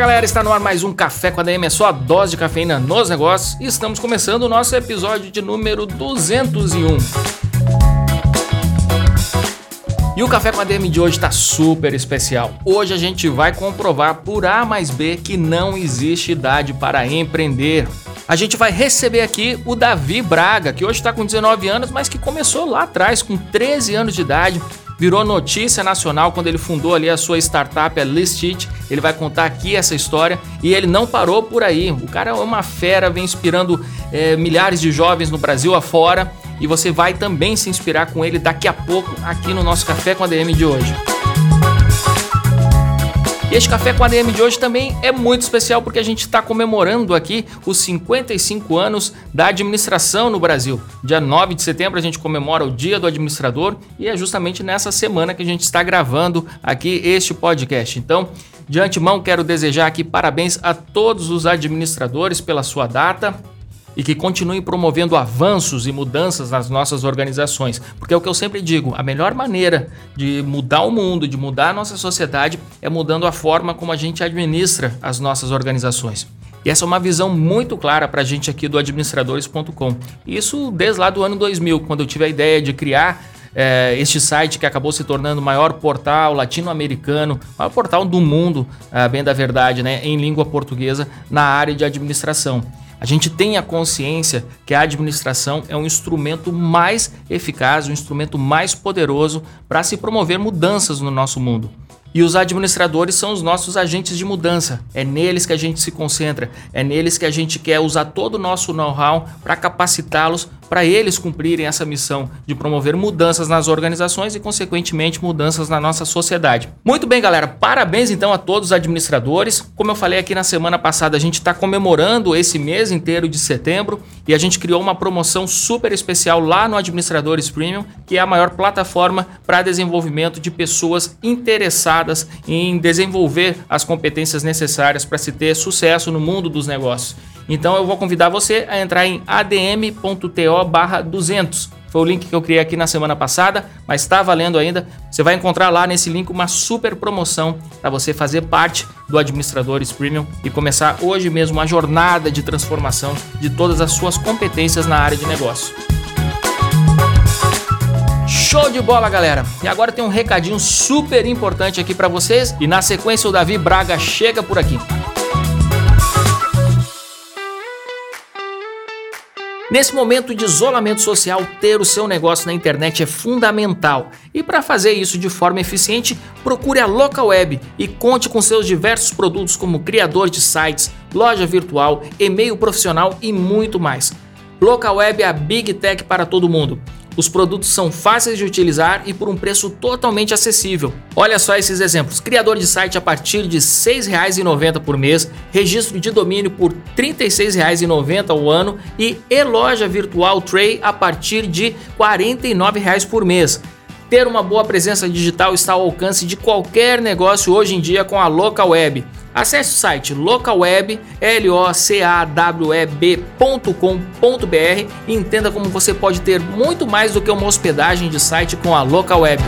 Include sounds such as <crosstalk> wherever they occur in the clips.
galera, está no ar mais um Café com a DM, é só a dose de cafeína nos negócios e estamos começando o nosso episódio de número 201. E o Café com a DM de hoje está super especial. Hoje a gente vai comprovar por A mais B que não existe idade para empreender. A gente vai receber aqui o Davi Braga, que hoje está com 19 anos, mas que começou lá atrás, com 13 anos de idade, virou notícia nacional quando ele fundou ali a sua startup, a Listit. Ele vai contar aqui essa história e ele não parou por aí. O cara é uma fera, vem inspirando é, milhares de jovens no Brasil afora e você vai também se inspirar com ele daqui a pouco aqui no nosso Café com a DM de hoje. E este Café com a DM de hoje também é muito especial porque a gente está comemorando aqui os 55 anos da administração no Brasil. Dia 9 de setembro a gente comemora o Dia do Administrador e é justamente nessa semana que a gente está gravando aqui este podcast. Então, de antemão, quero desejar aqui parabéns a todos os administradores pela sua data e que continue promovendo avanços e mudanças nas nossas organizações. Porque é o que eu sempre digo: a melhor maneira de mudar o mundo, de mudar a nossa sociedade, é mudando a forma como a gente administra as nossas organizações. E essa é uma visão muito clara para a gente aqui do administradores.com. Isso desde lá do ano 2000, quando eu tive a ideia de criar é, este site que acabou se tornando o maior portal latino-americano, maior portal do mundo, é, bem da verdade, né, em língua portuguesa, na área de administração. A gente tem a consciência que a administração é um instrumento mais eficaz, um instrumento mais poderoso para se promover mudanças no nosso mundo. E os administradores são os nossos agentes de mudança. É neles que a gente se concentra, é neles que a gente quer usar todo o nosso know-how para capacitá-los para eles cumprirem essa missão de promover mudanças nas organizações e, consequentemente, mudanças na nossa sociedade. Muito bem, galera, parabéns então a todos os administradores. Como eu falei aqui na semana passada, a gente está comemorando esse mês inteiro de setembro e a gente criou uma promoção super especial lá no Administradores Premium, que é a maior plataforma para desenvolvimento de pessoas interessadas em desenvolver as competências necessárias para se ter sucesso no mundo dos negócios. Então eu vou convidar você a entrar em adm.to barra 200. Foi o link que eu criei aqui na semana passada, mas está valendo ainda. Você vai encontrar lá nesse link uma super promoção para você fazer parte do Administradores Premium e começar hoje mesmo uma jornada de transformação de todas as suas competências na área de negócio. Show de bola, galera! E agora tem um recadinho super importante aqui para vocês e na sequência o Davi Braga chega por aqui. Nesse momento de isolamento social, ter o seu negócio na internet é fundamental. E para fazer isso de forma eficiente, procure a Local Web e conte com seus diversos produtos como criador de sites, loja virtual, e-mail profissional e muito mais. Local Web é a Big Tech para todo mundo. Os produtos são fáceis de utilizar e por um preço totalmente acessível. Olha só esses exemplos: criador de site a partir de R$ 6,90 por mês, registro de domínio por R$ 36,90 ao ano e e-loja virtual Tray a partir de R$ 49,00 por mês. Ter uma boa presença digital está ao alcance de qualquer negócio hoje em dia com a Local Web. Acesse o site localweb.com.br e entenda como você pode ter muito mais do que uma hospedagem de site com a Local Web.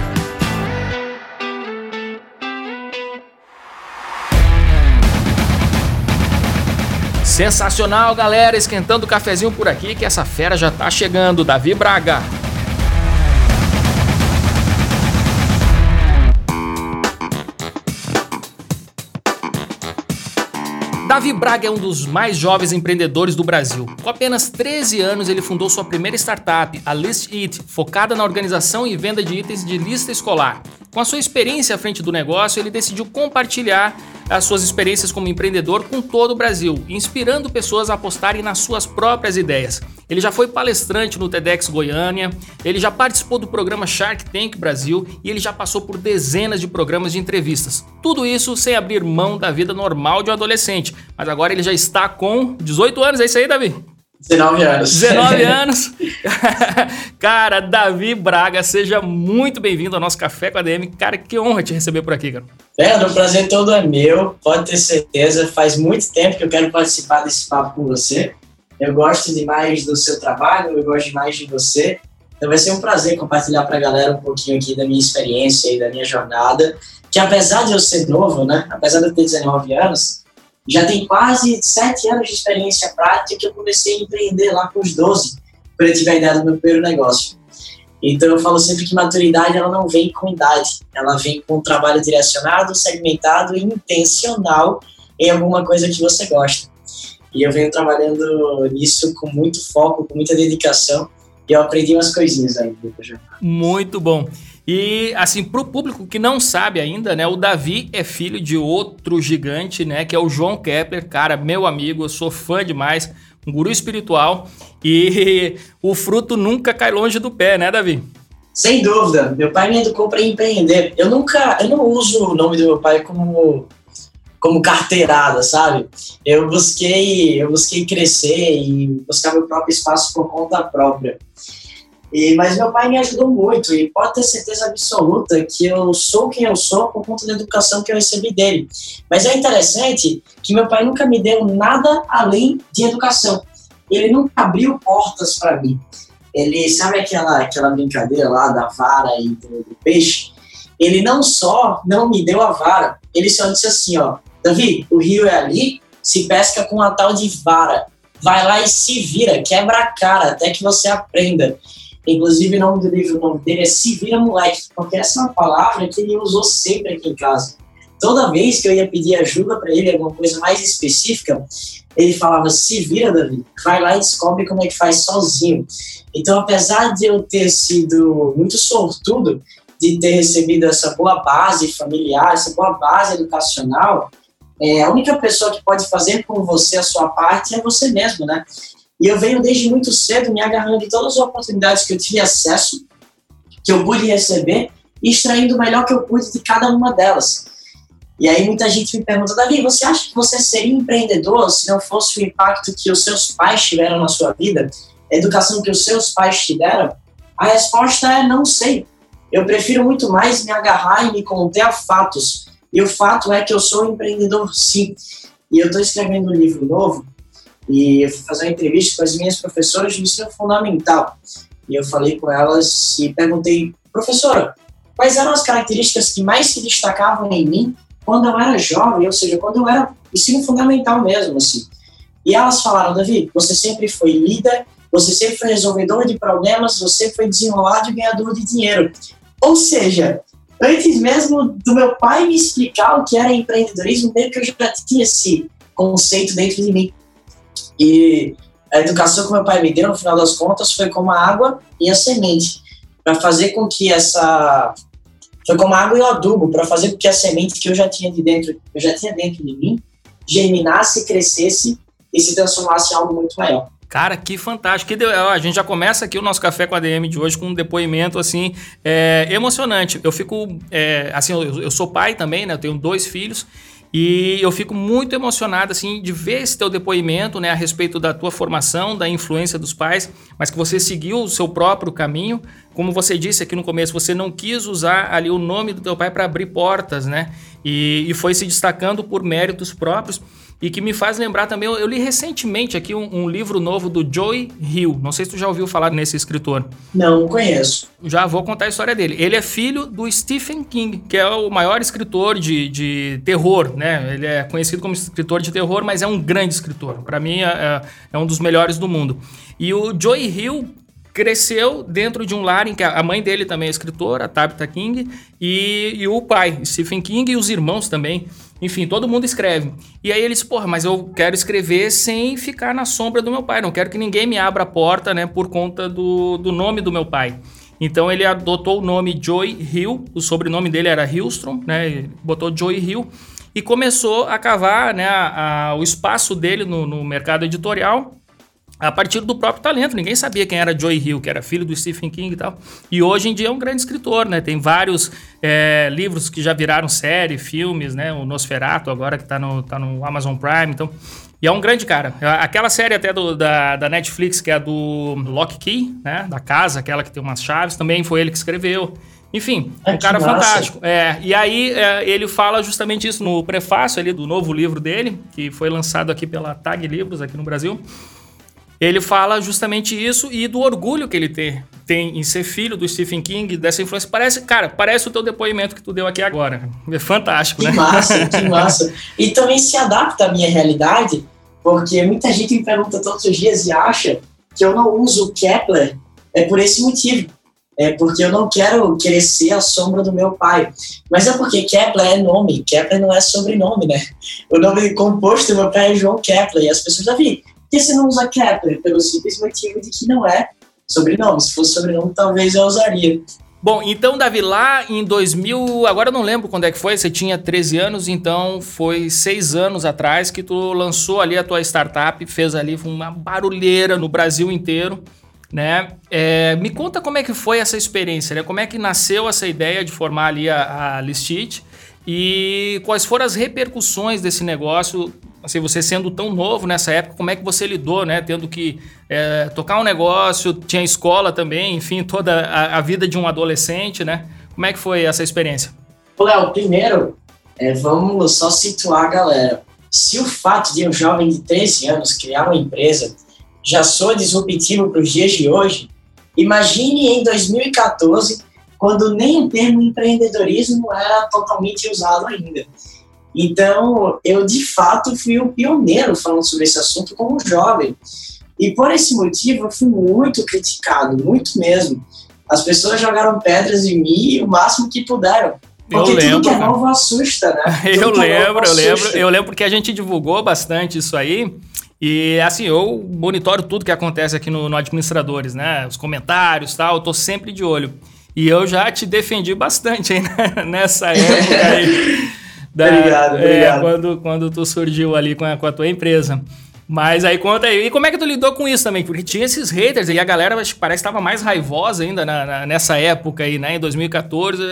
Sensacional, galera! Esquentando o cafezinho por aqui que essa fera já tá chegando. Davi Braga. Davi Braga é um dos mais jovens empreendedores do Brasil. Com apenas 13 anos, ele fundou sua primeira startup, a List It, focada na organização e venda de itens de lista escolar. Com a sua experiência à frente do negócio, ele decidiu compartilhar as suas experiências como empreendedor com todo o Brasil, inspirando pessoas a apostarem nas suas próprias ideias. Ele já foi palestrante no TEDx Goiânia, ele já participou do programa Shark Tank Brasil e ele já passou por dezenas de programas de entrevistas. Tudo isso sem abrir mão da vida normal de um adolescente. Mas agora ele já está com 18 anos, é isso aí, Davi? 19 anos. 19 <laughs> anos. <laughs> cara, Davi Braga, seja muito bem-vindo ao nosso Café com a DM. Cara, que honra te receber por aqui, cara. Leandro, o prazer todo é meu, pode ter certeza. Faz muito tempo que eu quero participar desse papo com você. Eu gosto demais do seu trabalho, eu gosto demais de você. Então vai ser um prazer compartilhar para a galera um pouquinho aqui da minha experiência e da minha jornada. Que apesar de eu ser novo, né? Apesar de eu ter 19 anos, já tem quase sete anos de experiência prática que eu comecei a empreender lá com os 12, quando eu tive a ideia do meu primeiro negócio. Então eu falo sempre que maturidade ela não vem com idade, ela vem com um trabalho direcionado, segmentado e intencional em alguma coisa que você gosta. E eu venho trabalhando nisso com muito foco, com muita dedicação, e eu aprendi umas coisinhas aí. Muito bom. E assim, para o público que não sabe ainda, né, o Davi é filho de outro gigante, né, que é o João Kepler, cara, meu amigo, eu sou fã demais, um guru espiritual e <laughs> o fruto nunca cai longe do pé, né, Davi? Sem dúvida. Meu pai me educou para empreender. Eu nunca, eu não uso o nome do meu pai como como carteirada, sabe? Eu busquei, eu busquei crescer e buscar meu próprio espaço por conta própria. E, mas meu pai me ajudou muito e pode ter certeza absoluta que eu sou quem eu sou por conta da educação que eu recebi dele. Mas é interessante que meu pai nunca me deu nada além de educação. Ele nunca abriu portas para mim. Ele sabe aquela aquela brincadeira lá da vara e do, do peixe. Ele não só não me deu a vara, ele só disse assim, ó, Davi, o rio é ali, se pesca com a tal de vara. Vai lá e se vira, quebra a cara até que você aprenda. Inclusive, o nome do livro, o nome dele é Se Vira Moleque, porque essa é uma palavra que ele usou sempre aqui em casa. Toda vez que eu ia pedir ajuda para ele, alguma coisa mais específica, ele falava: Se vira, Davi, vai lá e descobre como é que faz sozinho. Então, apesar de eu ter sido muito sortudo de ter recebido essa boa base familiar, essa boa base educacional, é, a única pessoa que pode fazer com você a sua parte é você mesmo, né? E eu venho desde muito cedo me agarrando de todas as oportunidades que eu tive acesso, que eu pude receber, e extraindo o melhor que eu pude de cada uma delas. E aí muita gente me pergunta, Davi, você acha que você seria empreendedor se não fosse o impacto que os seus pais tiveram na sua vida, a educação que os seus pais te deram? A resposta é não sei. Eu prefiro muito mais me agarrar e me conter a fatos. E o fato é que eu sou um empreendedor sim. E eu estou escrevendo um livro novo e eu fui fazer uma entrevista com as minhas professoras de ensino fundamental. E eu falei com elas e perguntei, professora, quais eram as características que mais se destacavam em mim quando eu era jovem, ou seja, quando eu era ensino fundamental mesmo, assim. E elas falaram, Davi, você sempre foi líder, você sempre foi resolvedor de problemas, você foi desenrolado e ganhador de dinheiro. Ou seja, antes mesmo do meu pai me explicar o que era empreendedorismo, meio que eu já tinha esse conceito dentro de mim. E a educação que meu pai me deu, no final das contas, foi como a água e a semente, para fazer com que essa foi como a água e o adubo, para fazer com que a semente que eu já tinha de dentro, eu já tinha dentro de mim, germinasse, crescesse e se transformasse em algo muito maior. Cara, que fantástico. Que a gente já começa aqui o nosso Café com a DM de hoje com um depoimento, assim, é, emocionante. Eu fico, é, assim, eu, eu, sou pai também, né? Eu tenho dois filhos e eu fico muito emocionado assim de ver esse teu depoimento, né, a respeito da tua formação, da influência dos pais, mas que você seguiu o seu próprio caminho. Como você disse aqui no começo, você não quis usar ali o nome do teu pai para abrir portas, né? E, e foi se destacando por méritos próprios e que me faz lembrar também, eu, li recentemente aqui um, um, livro novo do Joy Hill. Não sei se tu já ouviu falar nesse escritor. Não, conheço. Já vou contar a história dele. Ele é filho do Stephen King, que é o maior escritor de, de terror, né? Ele é conhecido como escritor de terror, mas é um grande escritor. Para mim, é, é, é um dos melhores do mundo. E o Joy Hill cresceu dentro de um lar em que a mãe dele também é escritora, a Tabitha King, e, e o pai, Stephen King, e os irmãos também. Enfim, todo mundo escreve. E aí ele disse, porra, mas eu quero escrever sem ficar na sombra do meu pai. Não quero que ninguém me abra a porta, né, por conta do, do nome do meu pai. Então ele adotou o nome Joy Hill, o sobrenome dele era Hillstrom, né, botou Joy Hill, e começou a cavar né, a, a, o espaço dele no, no mercado editorial a partir do próprio talento. Ninguém sabia quem era Joy Hill, que era filho do Stephen King e tal. E hoje em dia é um grande escritor, né? Tem vários é, livros que já viraram série, filmes, né? O Nosferatu agora que tá no, tá no Amazon Prime, então... E é um grande cara. Aquela série até do, da, da Netflix, que é a do Lock Key, né? Da casa, aquela que tem umas chaves, também foi ele que escreveu. Enfim, é um cara massa. fantástico. É, e aí é, ele fala justamente isso no prefácio ali do novo livro dele, que foi lançado aqui pela Tag Livros aqui no Brasil ele fala justamente isso e do orgulho que ele tem, tem em ser filho do Stephen King, dessa influência. Parece, cara, parece o teu depoimento que tu deu aqui agora. É fantástico, que né? Que massa, <laughs> que massa. E também se adapta à minha realidade, porque muita gente me pergunta todos os dias e acha que eu não uso Kepler é por esse motivo. É porque eu não quero querer ser a sombra do meu pai. Mas é porque Kepler é nome, Kepler não é sobrenome, né? O nome composto do meu pai é João Kepler, e as pessoas já viram que você não usa Kepler? Pelo simples motivo de que não é sobrenome. Se fosse sobrenome, talvez eu usaria. Bom, então, Davi, lá em 2000, agora eu não lembro quando é que foi, você tinha 13 anos, então foi seis anos atrás que tu lançou ali a tua startup, fez ali uma barulheira no Brasil inteiro, né? É, me conta como é que foi essa experiência, né? Como é que nasceu essa ideia de formar ali a, a Listit e quais foram as repercussões desse negócio assim, você sendo tão novo nessa época, como é que você lidou, né? Tendo que é, tocar um negócio, tinha escola também, enfim, toda a, a, vida de um adolescente, né? Como é que foi essa experiência? Léo, primeiro, é, vamos só situar a galera. Se o fato de um jovem de 13 anos criar uma empresa já soa disruptivo para os dias de hoje, imagine em 2014, quando nem o termo empreendedorismo era totalmente usado ainda. Então, eu de fato fui o pioneiro falando sobre esse assunto como jovem. E por esse motivo, eu fui muito criticado, muito mesmo. As pessoas jogaram pedras em mim o máximo que puderam. Porque <laughs> eu lembro, tudo que é novo assusta, né? eu é lembro, eu lembro. Eu lembro porque a gente divulgou bastante isso aí. E assim, eu monitoro tudo que acontece aqui no, no Administradores, né? Os comentários e tal, eu tô sempre de olho. E eu já te defendi bastante aí <laughs> né? nessa época aí. <laughs> Da, obrigado, é, obrigado. Quando, quando tu surgiu ali com a, com a tua empresa. Mas aí conta aí, e como é que tu lidou com isso também? Porque tinha esses haters e a galera parece que estava mais raivosa ainda na, na, nessa época aí, né? Em 2014,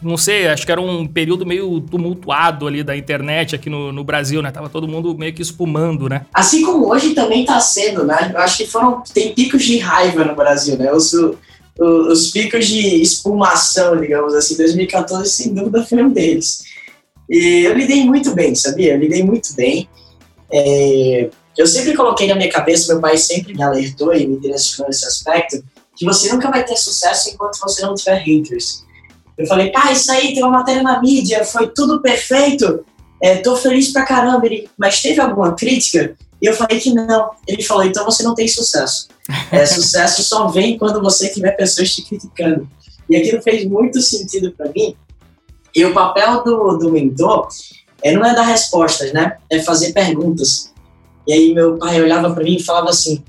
não sei, acho que era um período meio tumultuado ali da internet aqui no, no Brasil, né? Tava todo mundo meio que espumando, né? Assim como hoje também tá sendo, né? Eu acho que foram, tem picos de raiva no Brasil, né? Os, os, os picos de espumação, digamos assim, 2014 sem dúvida foi um deles. E eu lidei muito bem, sabia? Eu lidei muito bem. É, eu sempre coloquei na minha cabeça, meu pai sempre me alertou e me direcionou nesse aspecto, que você nunca vai ter sucesso enquanto você não tiver haters. Eu falei, pai, isso aí tem uma matéria na mídia, foi tudo perfeito, é, tô feliz pra caramba. Ele, mas teve alguma crítica? E eu falei que não. Ele falou, então você não tem sucesso. <laughs> É, sucesso só vem quando você tiver pessoas te criticando. E aquilo fez muito sentido para mim, e o papel do, do mentor é, não é dar respostas, né? É fazer perguntas. E aí meu pai olhava para mim e falava assim: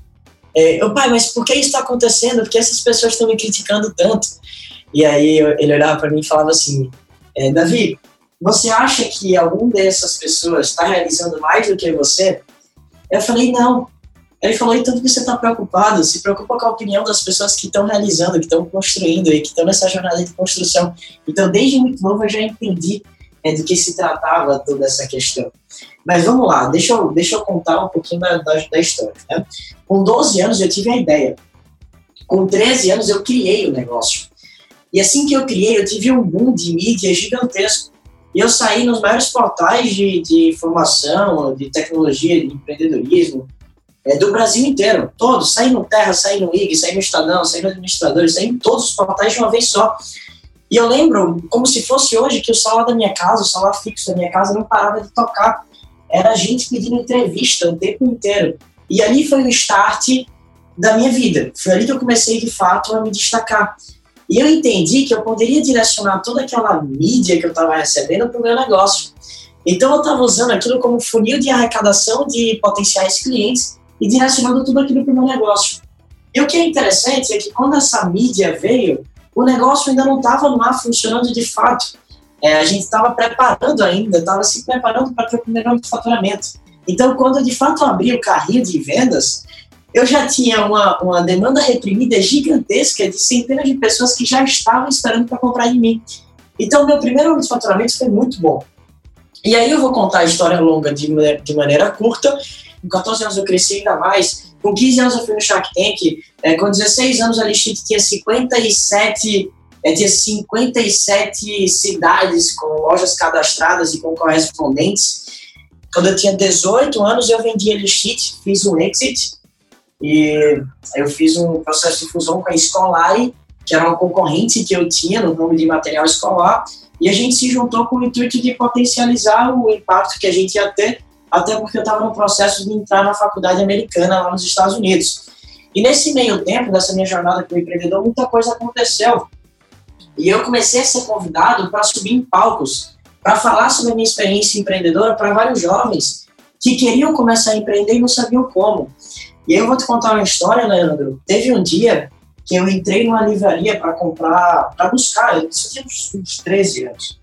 é, pai, mas por que isso está acontecendo? Por que essas pessoas estão me criticando tanto? E aí ele olhava para mim e falava assim: é, Davi, você acha que algum dessas pessoas está realizando mais do que você? Eu falei: não, ele falou, então que você está preocupado, se preocupa com a opinião das pessoas que estão realizando, que estão construindo e que estão nessa jornada de construção. Então, desde muito novo eu já entendi é, do que se tratava toda essa questão. Mas vamos lá, deixa eu, deixa eu contar um pouquinho da, da, da história. Né? Com 12 anos eu tive a ideia. Com 13 anos eu criei o negócio. E assim que eu criei, eu tive um boom de mídia gigantesco. E eu saí nos maiores portais de, de de tecnologia, de empreendedorismo, é, do Brasil inteiro, todos, saí no Terra, saí no IG, saí no Estadão, saí no Administradores, em todos os portais de uma vez só. E eu lembro, como se fosse hoje, que o celular da minha casa, o celular fixo da minha casa não parava de tocar. Era gente pedindo entrevista o tempo inteiro. E ali foi o start da minha vida. Foi ali que eu comecei, de fato, a me destacar. E eu entendi que eu poderia direcionar toda aquela mídia que eu estava recebendo para o meu negócio. Então eu estava usando aquilo como funil de arrecadação de potenciais clientes e direcionando tudo aquilo para o meu negócio. E o que é interessante é que quando essa mídia veio, o negócio ainda não estava lá funcionando de fato. É, a gente estava preparando ainda, estava se preparando para ter o primeiro de faturamento. Então, quando eu de fato abri o carrinho de vendas, eu já tinha uma, uma demanda reprimida gigantesca de centenas de pessoas que já estavam esperando para comprar de mim. Então, meu primeiro de faturamento foi muito bom. E aí eu vou contar a história longa de, de maneira curta. Com 14 anos eu cresci ainda mais. Com 15 anos eu fui no Shark Tank. É, com 16 anos a Lixit tinha 57 é, tinha 57 cidades com lojas cadastradas e com correspondentes. Quando eu tinha 18 anos, eu vendi a Lixit, fiz um exit e eu fiz um processo de fusão com a Escolari, que era uma concorrente que eu tinha no nome de material escolar, e a gente se juntou com o intuito de potencializar o impacto que a gente ia ter, até porque eu estava no processo de entrar na faculdade americana lá nos Estados Unidos. E nesse meio tempo, nessa minha jornada como empreendedor, muita coisa aconteceu. E eu comecei a ser convidado para subir em palcos, para falar sobre a minha experiência empreendedora para vários jovens que queriam começar a empreender e não sabiam como. E eu vou te contar uma história, Leandro. Teve um dia que eu entrei numa livraria para comprar, para buscar, eu tinha uns, uns 13 anos,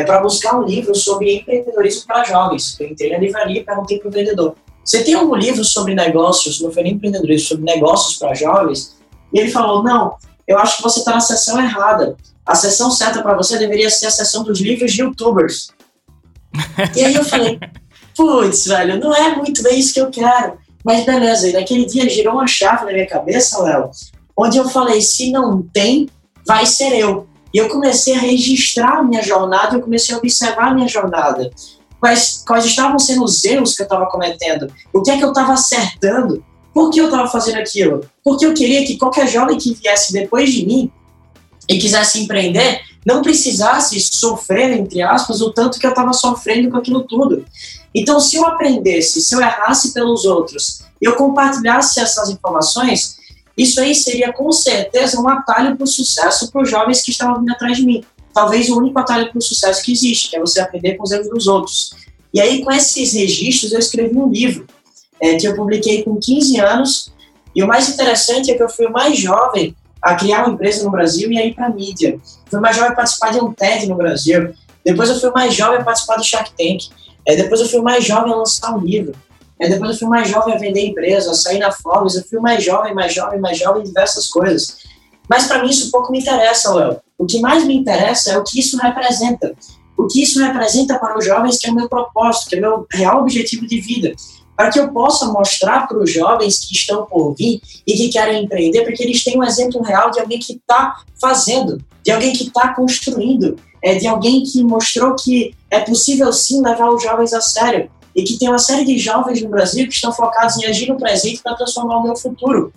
é para buscar um livro sobre empreendedorismo para jovens. Eu entrei na livraria e perguntei para o vendedor: Você tem algum livro sobre negócios, não foi nem empreendedorismo, sobre negócios para jovens? E ele falou: Não, eu acho que você está na sessão errada. A sessão certa para você deveria ser a sessão dos livros de youtubers. <laughs> e aí eu falei: Putz, velho, não é muito bem isso que eu quero. Mas beleza, e naquele dia girou uma chave na minha cabeça, Léo, onde eu falei: se não tem, vai ser eu. E eu comecei a registrar a minha jornada, eu comecei a observar a minha jornada. Quais, quais estavam sendo os erros que eu estava cometendo? O que é que eu estava acertando? Por que eu estava fazendo aquilo? Porque eu queria que qualquer jovem que viesse depois de mim e quisesse empreender não precisasse sofrer, entre aspas, o tanto que eu estava sofrendo com aquilo tudo. Então, se eu aprendesse, se eu errasse pelos outros, eu compartilhasse essas informações, isso aí seria com certeza um atalho para o sucesso para os jovens que estavam vindo atrás de mim. Talvez o único atalho para o sucesso que existe, que é você aprender com os erros dos outros. E aí, com esses registros, eu escrevi um livro é, que eu publiquei com 15 anos. E o mais interessante é que eu fui o mais jovem a criar uma empresa no Brasil e a ir para mídia. Fui o mais jovem a participar de um TED no Brasil. Depois eu fui o mais jovem a participar do Shark Tank. É, depois eu fui o mais jovem a lançar um livro. É, depois eu fui mais jovem a vender empresa, a sair na Forbes. Eu fui mais jovem, mais jovem, mais jovem em diversas coisas. Mas para mim isso pouco me interessa, Léo. O que mais me interessa é o que isso representa. O que isso representa para os jovens, que é o meu propósito, que é o meu real objetivo de vida. Para que eu possa mostrar para os jovens que estão por vir e que querem empreender, para que eles tenham um exemplo real de alguém que está fazendo, de alguém que está construindo, é, de alguém que mostrou que é possível sim levar os jovens a sério e que tem uma série de jovens no Brasil que estão focados em agir no presente para transformar o meu futuro.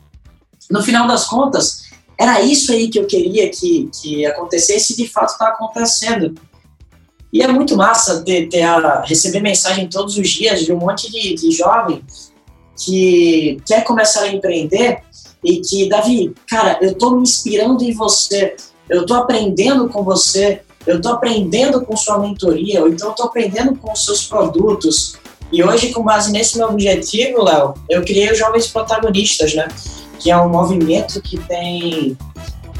No final das contas, era isso aí que eu queria que, que acontecesse e de fato está acontecendo. E é muito massa ter, ter a, receber mensagem todos os dias de um monte de, de jovem que quer começar a empreender e que, Davi, cara, eu estou me inspirando em você, eu estou aprendendo com você, eu estou aprendendo com sua mentoria, ou então eu estou aprendendo com os seus produtos. E hoje, com base nesse meu objetivo, Léo, eu criei os Jovens Protagonistas, né? Que é um movimento que tem,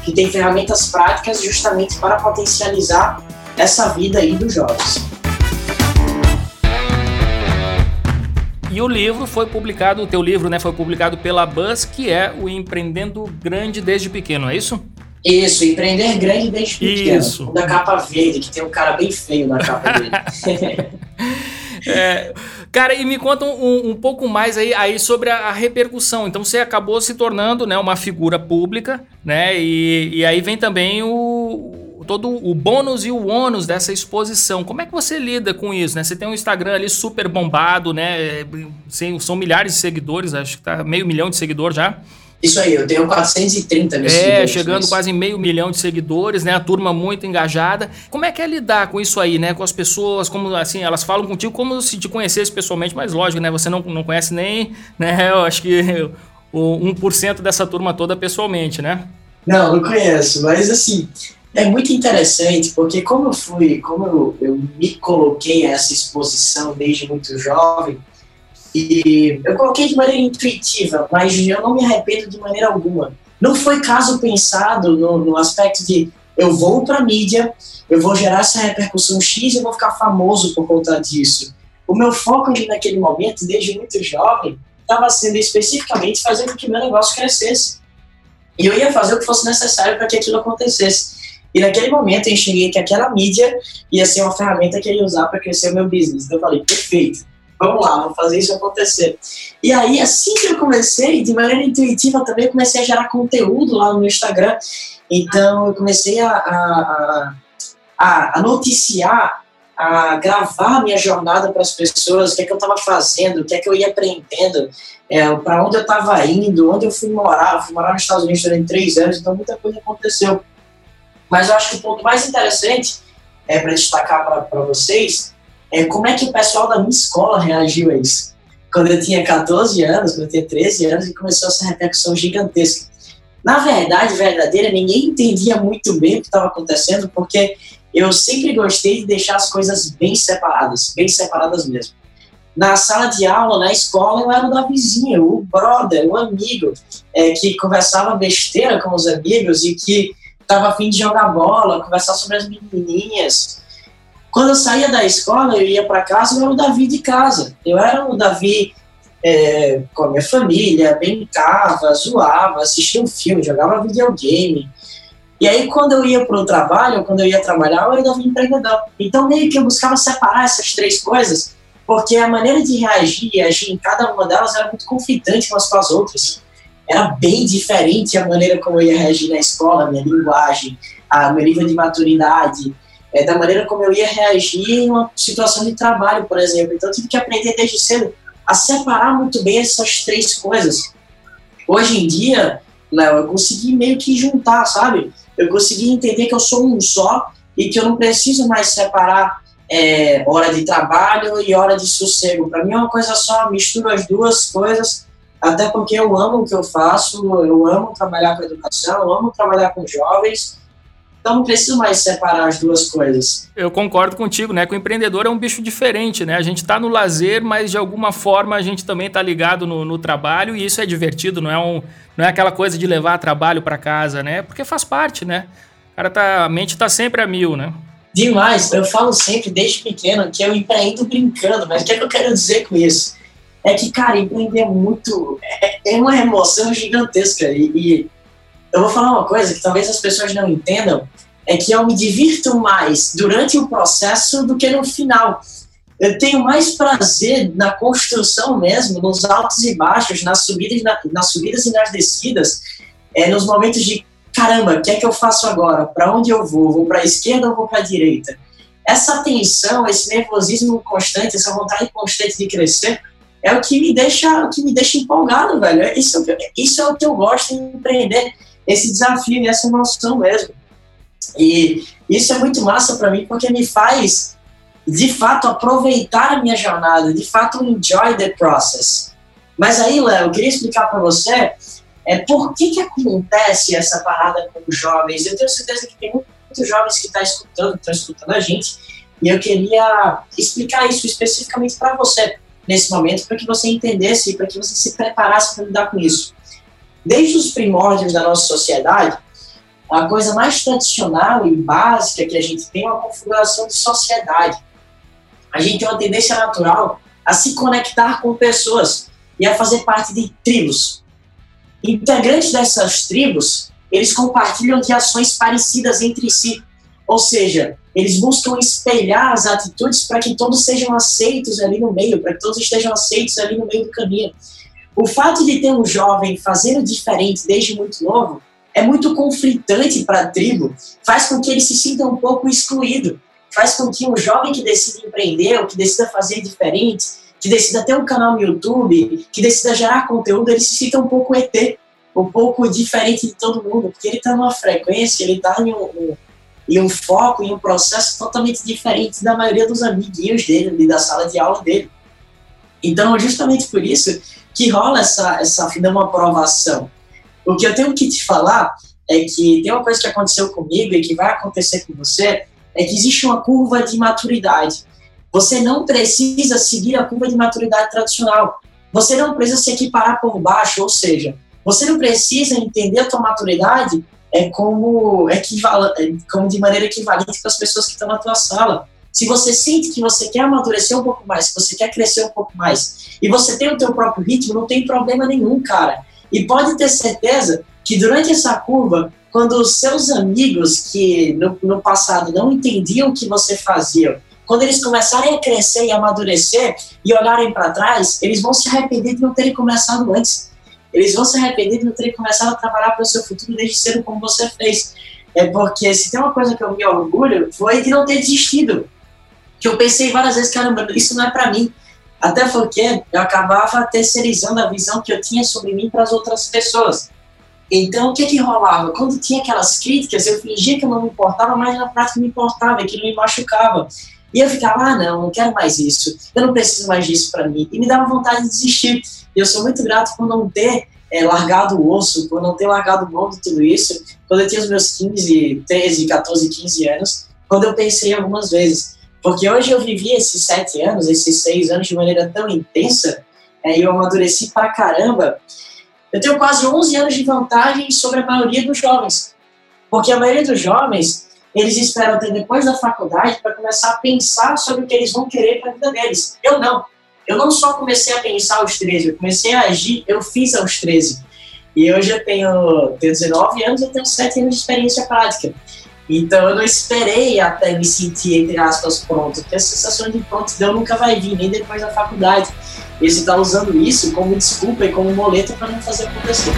que tem ferramentas práticas justamente para potencializar essa vida aí dos jovens. E o livro foi publicado, o teu livro, né, foi publicado pela Buzz, que é o Empreendendo Grande desde Pequeno, é isso? Isso, empreender grande desde pequeno. Isso. Da capa verde, que tem um cara bem feio na capa dele. <laughs> <laughs> é, cara, e me conta um, um, pouco mais aí, aí sobre a, a, repercussão. Então você acabou se tornando né, uma figura pública, né? E, e aí vem também o, todo o bônus e o ônus dessa exposição. Como é que você lida com isso? Né? Você tem um Instagram ali super bombado, né? São milhares de seguidores, acho que tá meio milhão de seguidores já. Isso aí, eu tenho 430 mil é, seguidores. É, chegando quase meio milhão de seguidores, né? A turma muito engajada. Como é que é lidar com isso aí, né? Com as pessoas, como assim, elas falam contigo como se te conhecesse pessoalmente, mas lógico, né? Você não, não conhece nem, né? <laughs> Eu acho que o 1% dessa turma toda pessoalmente, né? Não, não conheço, mas assim, é muito interessante, porque como eu fui, como eu, eu me coloquei a essa exposição desde muito jovem, e eu coloquei de maneira intuitiva, mas eu não me arrependo de maneira alguma. Não foi caso pensado no, no aspecto de eu vou para a mídia, eu vou gerar essa repercussão X e eu vou ficar famoso por conta disso. O meu foco ali naquele momento, desde muito jovem, estava sendo especificamente fazer com que meu negócio crescesse. E eu ia fazer o que fosse necessário para que aquilo acontecesse. E naquele momento eu enxerguei que aquela mídia ia ser uma ferramenta que eu ia usar para crescer o meu business. Então eu falei, perfeito, vamos lá, vamos fazer isso acontecer. E aí, assim que eu comecei, de maneira intuitiva também, comecei a gerar conteúdo lá no Instagram. Então eu comecei a, a, a, a noticiar a gravar minha jornada para as pessoas, o que é que eu estava fazendo, o que é que eu ia aprendendo, é, para onde eu estava indo, onde eu fui morar. Eu fui morar nos Estados Unidos durante três anos, então muita coisa aconteceu. Mas eu acho que o ponto mais interessante é para destacar para vocês é como é que o pessoal da minha escola reagiu a isso. Quando eu tinha 14 anos, quando eu tinha 13 anos, e começou essa repercussão gigantesca. Na verdade, verdadeira, ninguém entendia muito bem o que estava acontecendo, porque eu sempre gostei de deixar as coisas bem separadas, bem separadas mesmo. Na sala de aula, na escola, eu era o da vizinha, o brother, o amigo, é, que conversava besteira com os amigos e que estava afim de jogar bola, conversar sobre as menininhas. Quando eu saía da escola, eu ia para casa, eu era o Davi de casa. Eu era o Davi é, com a minha família, brincava, zoava, assistia um filme, jogava videogame. E aí, quando eu ia para o trabalho, quando eu ia trabalhar, eu era o Davi empreendedor. Então, meio que eu buscava separar essas três coisas, porque a maneira de reagir e agir em cada uma delas era muito conflitante umas com as outras era bem diferente a maneira como eu ia reagir na escola, minha linguagem, a meu nível de maturidade, é, da maneira como eu ia reagir em uma situação de trabalho, por exemplo. Então, eu tive que aprender desde cedo a separar muito bem essas três coisas. Hoje em dia, Léo, eu consegui meio que juntar, sabe? Eu consegui entender que eu sou um só e que eu não preciso mais separar é, hora de trabalho e hora de sossego. Para mim é uma coisa só, misturo as duas coisas até porque eu amo o que eu faço, eu amo trabalhar com educação, eu amo trabalhar com jovens, então não preciso mais separar as duas coisas. Eu concordo contigo, né? Que o empreendedor é um bicho diferente, né? A gente está no lazer, mas de alguma forma a gente também está ligado no, no, trabalho e isso é divertido, não é, um, não é aquela coisa de levar trabalho para casa, né? Porque faz parte, né? O cara tá, a mente está sempre a mil, né? Demais, eu falo sempre desde pequeno que eu empreendo brincando, mas o que, é que eu quero dizer com isso? é que, cara, empreender é muito. É, é uma emoção gigantesca. E, e, eu vou falar uma coisa que talvez as pessoas não entendam: é que eu me divirto mais durante o processo do que no final. Eu tenho mais prazer na construção mesmo, nos altos e baixos, nas subidas, na, nas subidas e nas descidas, é, nos momentos de caramba, o que é que eu faço agora? Para onde eu vou? Vou para a esquerda ou vou para a direita? Essa tensão, esse nervosismo constante, essa vontade constante de crescer, é o que me deixa, o que me deixa empolgado, velho. Isso, é isso é o que eu gosto de empreender, esse desafio e essa emoção mesmo. E isso é muito massa para mim porque me faz, de fato, aproveitar a minha jornada, de fato, enjoy the process. Mas aí, Léo, eu queria explicar para você é, por que, que acontece essa parada com os jovens. Eu tenho certeza que tem muitos jovens que estão tá escutando, estão escutando a gente, e eu queria explicar isso especificamente para você nesse momento para que você entendesse e para que você se preparasse para lidar com isso. Desde os primórdios da nossa sociedade, a coisa mais tradicional e básica que a gente tem é uma configuração de sociedade. A gente tem uma tendência natural a se conectar com pessoas e a fazer parte de tribos. Integrantes dessas tribos, eles compartilham de ações parecidas entre si. Ou seja, eles buscam espelhar as atitudes para que todos sejam aceitos ali no meio, para que todos estejam aceitos ali no meio do caminho. O fato de ter um jovem fazendo diferente desde muito novo é muito conflitante para a tribo, faz com que ele se sinta um pouco excluído, faz com que um jovem que decida empreender, ou que decida fazer diferente, que decida ter um canal no YouTube, que decida gerar conteúdo, ele se sinta um pouco ET, um pouco diferente de todo mundo, porque ele está numa frequência, ele está em um, um e um foco e um processo totalmente diferente da maioria dos amiguinhos dele, da sala de aula dele. Então, justamente por isso que rola essa, essa uma aprovação. O que eu tenho que te falar é que tem uma coisa que aconteceu comigo e que vai acontecer com você, é que existe uma curva de maturidade. Você não precisa seguir a curva de maturidade tradicional. Você não precisa se equiparar por baixo, ou seja, você não precisa entender a tua maturidade é como, equival, é como de maneira equivalente com as pessoas que estão na tua sala. Se você sente que você quer amadurecer um pouco mais, que você quer crescer um pouco mais, e você tem o teu próprio ritmo, não tem problema nenhum, cara. E pode ter certeza que durante essa curva, quando os seus amigos que no, no passado não entendiam o que você fazia, quando eles começarem a crescer e amadurecer e olharem para trás, eles vão se arrepender de não terem começado antes. Eles vão se arrepender de não terem começado a trabalhar para o seu futuro desde cedo como você fez. É porque se tem uma coisa que eu me orgulho foi de não ter desistido. Que eu pensei várias vezes, caramba, isso não é para mim. Até porque eu acabava terceirizando a visão que eu tinha sobre mim para as outras pessoas. Então, o que que rolava? Quando tinha aquelas críticas, eu fingia que eu não me importava, mas na prática me importava, e que me machucava. E eu ficava, ah, não, não quero mais isso, eu não preciso mais disso para mim. E me dava vontade de desistir. E eu sou muito grato por não ter é, largado o osso, por não ter largado mão de tudo isso. Quando eu tinha os meus 15, 13, 14, 15 anos, quando eu pensei algumas vezes. Porque hoje eu vivi esses sete anos, esses seis anos de maneira tão intensa, é, e eu amadureci pra caramba. Eu tenho quase 11 anos de vantagem sobre a maioria dos jovens. Porque a maioria dos jovens eles esperam até depois da faculdade para começar a pensar sobre o que eles vão querer para a vida deles. Eu não. Eu não só comecei a pensar aos 13, eu comecei a agir, eu fiz aos 13. E hoje eu tenho, tenho 19 anos, eu tenho 7 anos de experiência prática. Então eu não esperei até me sentir, entre aspas, pronto, porque a sensação de prontidão nunca vai vir, nem depois da faculdade. E você está usando isso como desculpa e como moleta para não fazer acontecer.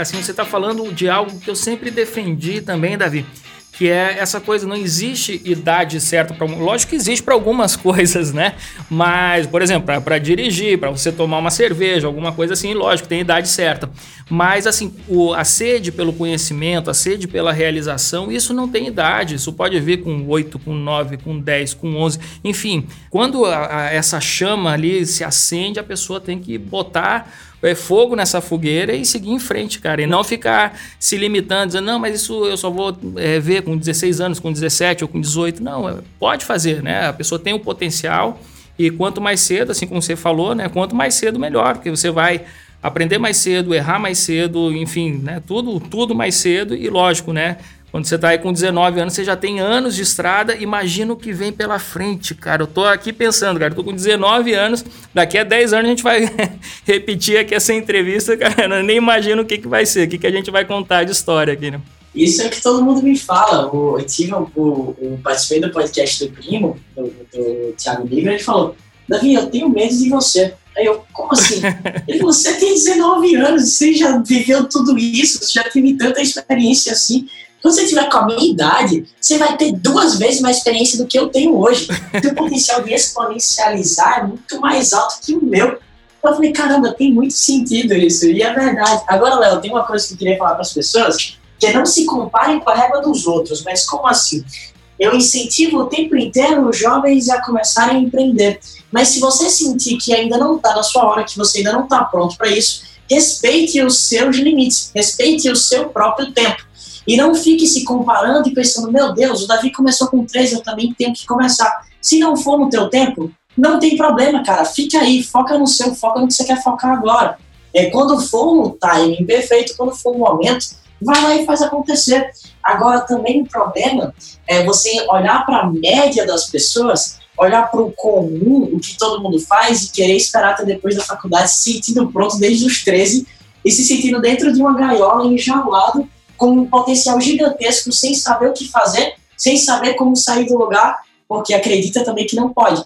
assim, você está falando de algo que eu sempre defendi também, Davi, que é essa coisa, não existe idade certa para. Lógico que existe para algumas <laughs> coisas, né? Mas, por exemplo, para dirigir, para você tomar uma cerveja, alguma coisa assim, lógico, tem idade certa. Mas, assim, o, a sede pelo conhecimento, a sede pela realização, isso não tem idade. Isso pode vir com 8, com 9, com 10, com 11. Enfim, quando a, a, essa chama ali se acende, a pessoa tem que botar é, fogo nessa fogueira e seguir em frente, cara. E não ficar se limitando, dizendo, não, mas isso eu só vou é, ver com 16 anos, com 17 ou com 18. Não, é, pode fazer, né? A pessoa tem o potencial e quanto mais cedo, assim como você falou, né? Quanto mais cedo, melhor, porque você vai aprender mais cedo, errar mais cedo, enfim, né? Tudo, tudo mais cedo e lógico, né? Quando você está aí com 19 anos, você já tem anos de estrada, imagina o que vem pela frente, cara. Eu tô aqui pensando, cara, eu tô com 19 anos, daqui a 10 anos a gente vai <laughs> repetir aqui essa entrevista, cara. Eu nem imagino o que, que vai ser, o que, que a gente vai contar de história aqui, né? Isso é o que todo mundo me fala. Eu, tive um, um, participei do podcast do primo, do, do Thiago Liga, ele falou: Davi, eu tenho medo de você. Aí eu, como assim? <laughs> Ele, você tem 19 anos, você já viveu tudo isso, você já teve tanta experiência assim. Quando você tiver com a minha idade, você vai ter duas vezes mais experiência do que eu tenho hoje. O potencial de exponencializar é muito mais alto que o meu. Eu falei, caramba, tem muito sentido isso. E é verdade. Agora, Léo, tem uma coisa que eu queria falar para as pessoas, que é não se comparem com a régua dos outros. Mas como assim? Eu incentivo o tempo inteiro os jovens a começarem a empreender. Mas se você sentir que ainda não está na sua hora, que você ainda não está pronto para isso, respeite os seus limites, respeite o seu próprio tempo. E não fique se comparando e pensando, meu Deus, o Davi começou com 13, eu também tenho que começar. Se não for no teu tempo, não tem problema, cara. Fica aí, foca no seu, foca no que você quer focar agora. É, quando for no timing perfeito, quando for o momento, vai lá e faz acontecer. Agora, também o problema é você olhar para a média das pessoas, olhar para o comum, o que todo mundo faz, e querer esperar até depois da faculdade, se sentindo pronto desde os 13 e se sentindo dentro de uma gaiola, enjaulado, com um potencial gigantesco, sem saber o que fazer, sem saber como sair do lugar, porque acredita também que não pode.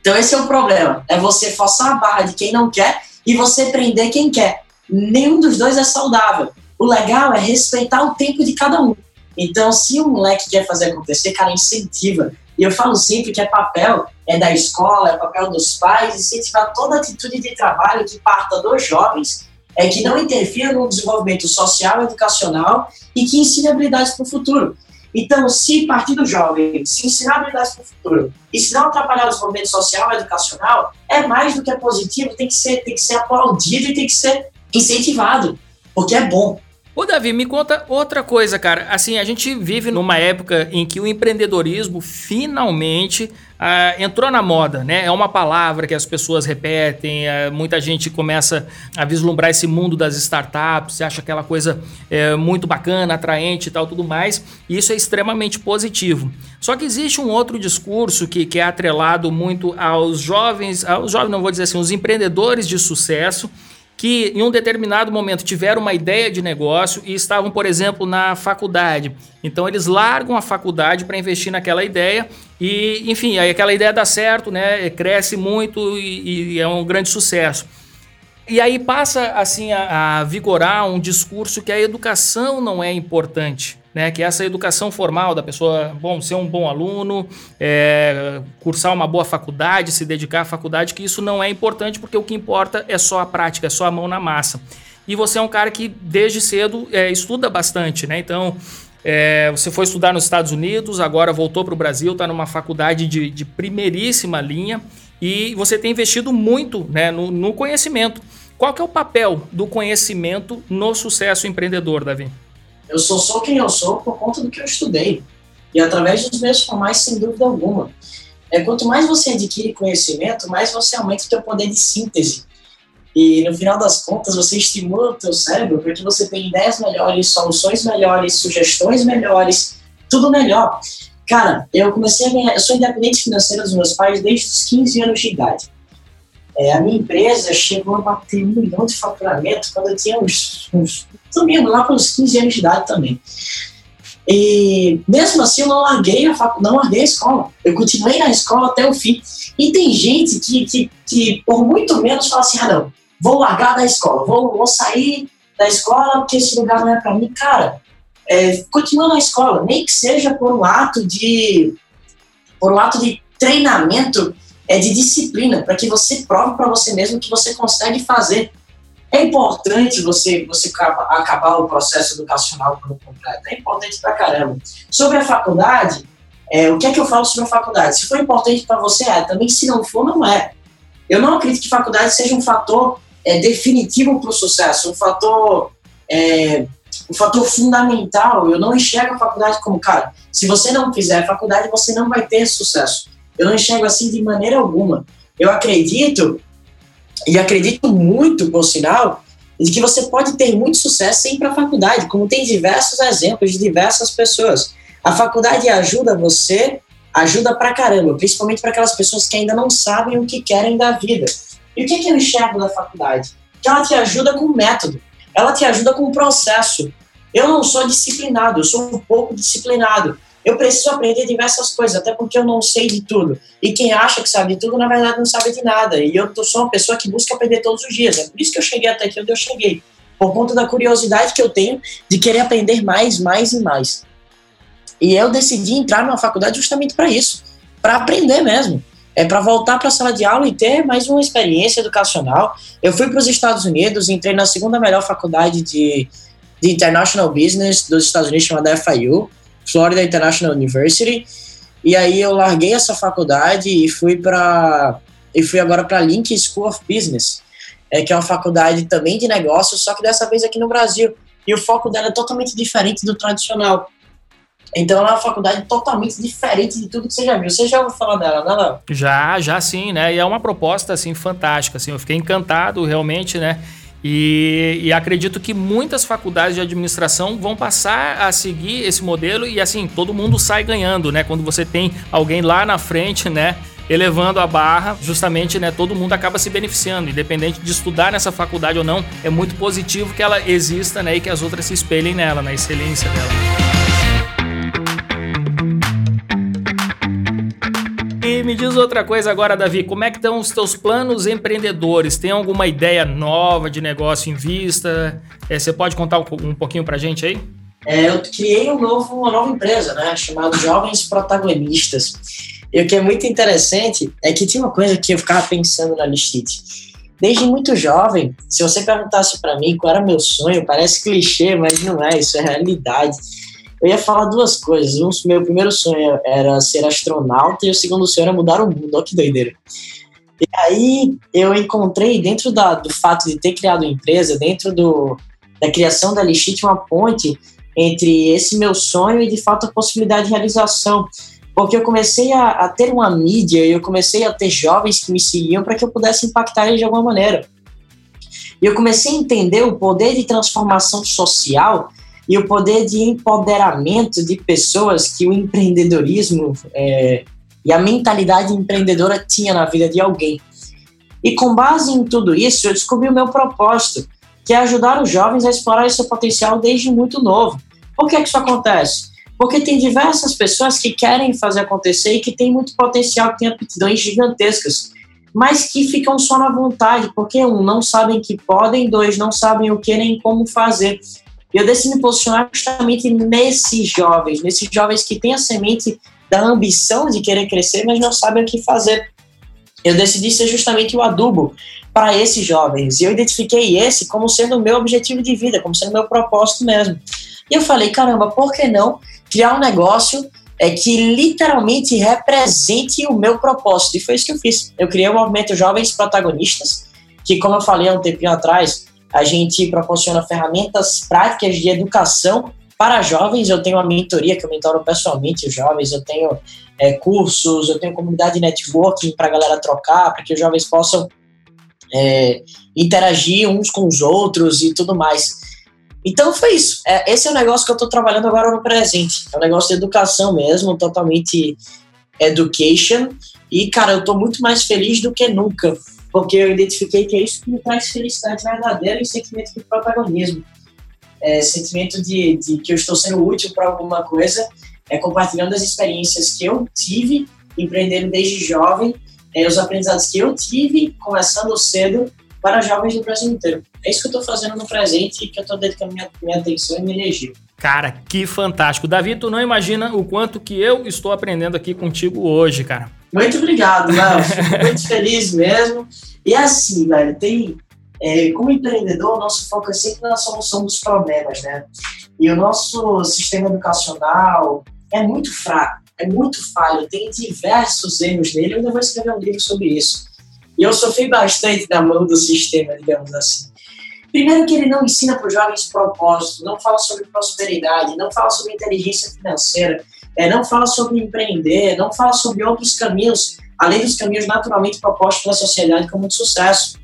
Então esse é o problema, é você forçar a barra de quem não quer e você prender quem quer. Nenhum dos dois é saudável. O legal é respeitar o tempo de cada um. Então, se um moleque quer fazer acontecer, cara, incentiva. E eu falo sempre que é papel é da escola, é papel dos pais, incentivar toda atitude de trabalho que parta dos jovens é que não interfira no desenvolvimento social, educacional e que ensine habilidades para o futuro. Então, se partir do jovem, se ensinar habilidades para o futuro e se não atrapalhar o desenvolvimento social educacional, é mais do que é positivo, tem que ser, tem que ser aplaudido e tem que ser incentivado, porque é bom. Ô Davi, me conta outra coisa, cara. Assim, a gente vive numa época em que o empreendedorismo finalmente ah, entrou na moda, né? É uma palavra que as pessoas repetem, ah, muita gente começa a vislumbrar esse mundo das startups, acha aquela coisa é, muito bacana, atraente e tal, tudo mais. E isso é extremamente positivo. Só que existe um outro discurso que, que é atrelado muito aos jovens, aos jovens, não vou dizer assim, os empreendedores de sucesso que em um determinado momento tiveram uma ideia de negócio e estavam, por exemplo, na faculdade. Então eles largam a faculdade para investir naquela ideia e, enfim, aí aquela ideia dá certo, né? Cresce muito e, e é um grande sucesso. E aí passa assim a, a vigorar um discurso que a educação não é importante né, que é essa educação formal da pessoa, bom, ser um bom aluno, é, cursar uma boa faculdade, se dedicar à faculdade, que isso não é importante porque o que importa é só a prática, é só a mão na massa. E você é um cara que desde cedo é, estuda bastante, né? Então, é, você foi estudar nos Estados Unidos, agora voltou para o Brasil, está numa faculdade de, de, primeiríssima linha e você tem investido muito né, no, no conhecimento. Qual que é o papel do conhecimento no sucesso empreendedor, Davi? Eu sou só quem eu sou por conta do que eu estudei. E através dos meus formais, sem dúvida alguma. É, quanto mais você adquire conhecimento, mais você aumenta o seu poder de síntese. E no final das contas, você estimula o teu cérebro porque você tem ideias melhores, soluções melhores, sugestões melhores, tudo melhor. Cara, eu comecei a ganhar, eu sou independente financeiro dos meus pais desde os 15 anos de idade. É, a minha empresa chegou a bater um milhão de faturamento quando eu tinha uns, uns também lá uns 15 anos de idade também. E mesmo assim eu não larguei a facu... não larguei a escola. Eu continuei na escola até o fim. E tem gente que, que, que por muito menos fala assim, ah não, vou largar da escola, vou, vou sair da escola porque esse lugar não é para mim. Cara, é, continua na escola, nem que seja por um ato de por um ato de treinamento é de disciplina, para que você prove para você mesmo que você consegue fazer. É importante você, você acabar o processo educacional por completo. É importante pra caramba. Sobre a faculdade, é, o que é que eu falo sobre a faculdade? Se for importante para você, é. Também se não for, não é. Eu não acredito que faculdade seja um fator é, definitivo para o sucesso, um fator, é, um fator fundamental. Eu não enxergo a faculdade como, cara, se você não fizer faculdade, você não vai ter sucesso. Eu não enxergo assim de maneira alguma. Eu acredito e acredito muito, por sinal, de que você pode ter muito sucesso sem ir para a faculdade, como tem diversos exemplos de diversas pessoas. A faculdade ajuda você, ajuda pra caramba, principalmente para aquelas pessoas que ainda não sabem o que querem da vida. E o que, que eu enxergo da faculdade? Que ela te ajuda com método, ela te ajuda com processo. Eu não sou disciplinado, eu sou um pouco disciplinado eu preciso aprender diversas coisas, até porque eu não sei de tudo. E quem acha que sabe de tudo, na verdade, não sabe de nada. E eu sou uma pessoa que busca aprender todos os dias. É por isso que eu cheguei até aqui onde eu cheguei. Por conta da curiosidade que eu tenho de querer aprender mais, mais e mais. E eu decidi entrar numa faculdade justamente para isso, para aprender mesmo. É para voltar para a sala de aula e ter mais uma experiência educacional. Eu fui para os Estados Unidos, entrei na segunda melhor faculdade de, de International Business dos Estados Unidos, chamada FIU Florida International University. E aí eu larguei essa faculdade e fui para e fui agora para Link School of Business, é, que é uma faculdade também de negócios, só que dessa vez aqui no Brasil. E o foco dela é totalmente diferente do tradicional. Então ela é uma faculdade totalmente diferente de tudo que você já viu. Você já ouviu falar dela, né, Léo? Já, já sim, né? E é uma proposta, assim, fantástica, assim. Eu fiquei encantado, realmente, né? E, e, acredito que muitas faculdades de administração vão passar a seguir esse modelo e assim todo mundo sai ganhando, né? Quando você tem alguém lá na frente, né? Elevando a barra, justamente, né? Todo mundo acaba se beneficiando, independente de estudar nessa faculdade ou não. É muito positivo que ela exista, né? E que as outras se espelhem nela, na excelência dela. E me diz outra coisa agora, Davi, como é que estão os teus planos empreendedores? Tem alguma ideia nova de negócio em vista? É, você pode contar um, um pouquinho pra gente aí? É, eu criei um novo, uma nova empresa, né, chamada Jovens Protagonistas. E o que é muito interessante é que tinha uma coisa que eu ficava pensando na Listite. Desde muito jovem, se você perguntasse para mim qual era meu sonho, parece clichê, mas não é, isso é realidade eu ia falar duas coisas. Um, meu primeiro sonho era ser astronauta e o segundo sonho era mudar o mundo. Olha que doideira. E aí eu encontrei, dentro da, do fato de ter criado uma empresa, dentro do, da criação da legítima ponte entre esse meu sonho e, de fato, a possibilidade de realização. Porque eu comecei a, a ter uma mídia e eu comecei a ter jovens que me seguiam para que eu pudesse impactar eles de alguma maneira. E eu comecei a entender o poder de transformação social e o poder de empoderamento de pessoas que o empreendedorismo é, e a mentalidade empreendedora tinha na vida de alguém. E com base em tudo isso, eu descobri o meu propósito, que é ajudar os jovens a explorar seu potencial desde muito novo. Por que, é que isso acontece? Porque tem diversas pessoas que querem fazer acontecer e que têm muito potencial, que têm aptidões gigantescas, mas que ficam só na vontade, porque um, não sabem que podem, dois, não sabem o que nem como fazer. E eu decidi me posicionar justamente nesses jovens, nesses jovens que têm a semente da ambição de querer crescer, mas não sabem o que fazer. Eu decidi ser justamente o adubo para esses jovens. E eu identifiquei esse como sendo o meu objetivo de vida, como sendo o meu propósito mesmo. E eu falei, caramba, por que não criar um negócio é, que literalmente represente o meu propósito? E foi isso que eu fiz. Eu criei o movimento Jovens Protagonistas, que, como eu falei há um tempinho atrás, a gente proporciona ferramentas práticas de educação para jovens, eu tenho uma mentoria que eu mentoro pessoalmente os jovens, eu tenho é, cursos, eu tenho comunidade de networking para a galera trocar, para que os jovens possam é, interagir uns com os outros e tudo mais. Então foi isso. É, esse é o negócio que eu estou trabalhando agora no presente. É um negócio de educação mesmo, totalmente education. E, cara, eu estou muito mais feliz do que nunca, porque eu identifiquei que é isso que me traz felicidade verdadeira e sentimento de protagonismo é, sentimento de, de que eu estou sendo útil para alguma coisa, é, compartilhando as experiências que eu tive empreendendo desde jovem, é, os aprendizados que eu tive começando cedo para jovens do Brasil inteiro. É isso que eu estou fazendo no presente e que eu estou dedicando minha, minha atenção e minha energia. Cara, que fantástico. Davi, tu não imagina o quanto que eu estou aprendendo aqui contigo hoje, cara. Muito obrigado, Léo. <laughs> Fico muito feliz mesmo. E assim, velho, tem é, como empreendedor, o nosso foco é sempre na solução dos problemas, né? E o nosso sistema educacional é muito fraco, é muito falho, tem diversos erros nele. Eu ainda vou escrever um livro sobre isso. E eu sofri bastante na mão do sistema, digamos assim. Primeiro que ele não ensina para os jovens propósito, não fala sobre prosperidade, não fala sobre inteligência financeira, é, não fala sobre empreender, não fala sobre outros caminhos, além dos caminhos naturalmente propostos pela sociedade como de sucesso.